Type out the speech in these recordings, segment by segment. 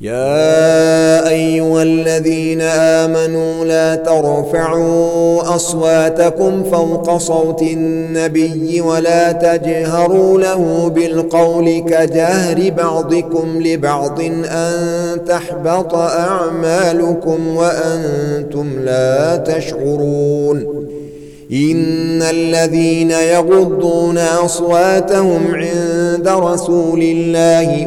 يا أيها الذين آمنوا لا ترفعوا أصواتكم فوق صوت النبي ولا تجهروا له بالقول كجهر بعضكم لبعض أن تحبط أعمالكم وأنتم لا تشعرون إن الذين يغضون أصواتهم عند رسول الله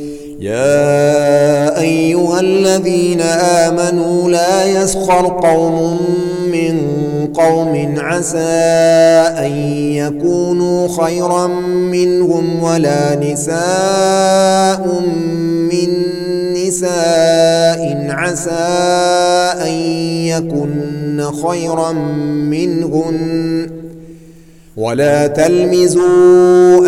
يا أيها الذين آمنوا لا يسخر قوم من قوم عسى أن يكونوا خيرا منهم ولا نساء من نساء عسى أن يكن خيرا منهن. ولا تلمزوا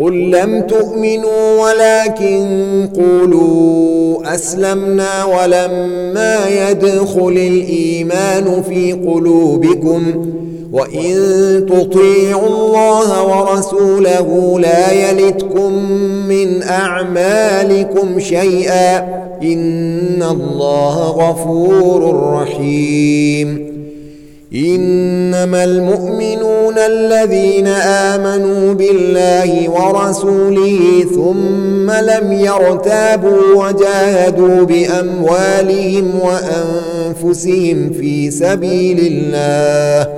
قل لم تؤمنوا ولكن قولوا أسلمنا ولما يدخل الإيمان في قلوبكم وإن تطيعوا الله ورسوله لا يلتكم من أعمالكم شيئا إن الله غفور رحيم إنما المؤمنون الذين آمنوا بالله ورسوله ثم لم يرتابوا وجاهدوا بأموالهم وأنفسهم في سبيل الله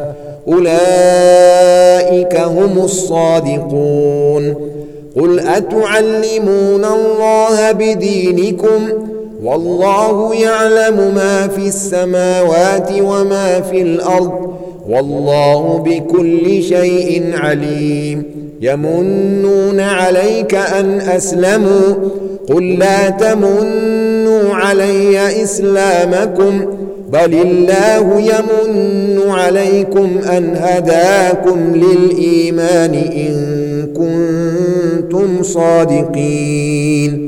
أولئك هم الصادقون قل أتعلمون الله بدينكم ؟ والله يعلم ما في السماوات وما في الأرض والله بكل شيء عليم يمنون عليك أن أسلموا قل لا تمنوا علي إسلامكم بل الله يمن عليكم أن هداكم للإيمان إن كنتم صادقين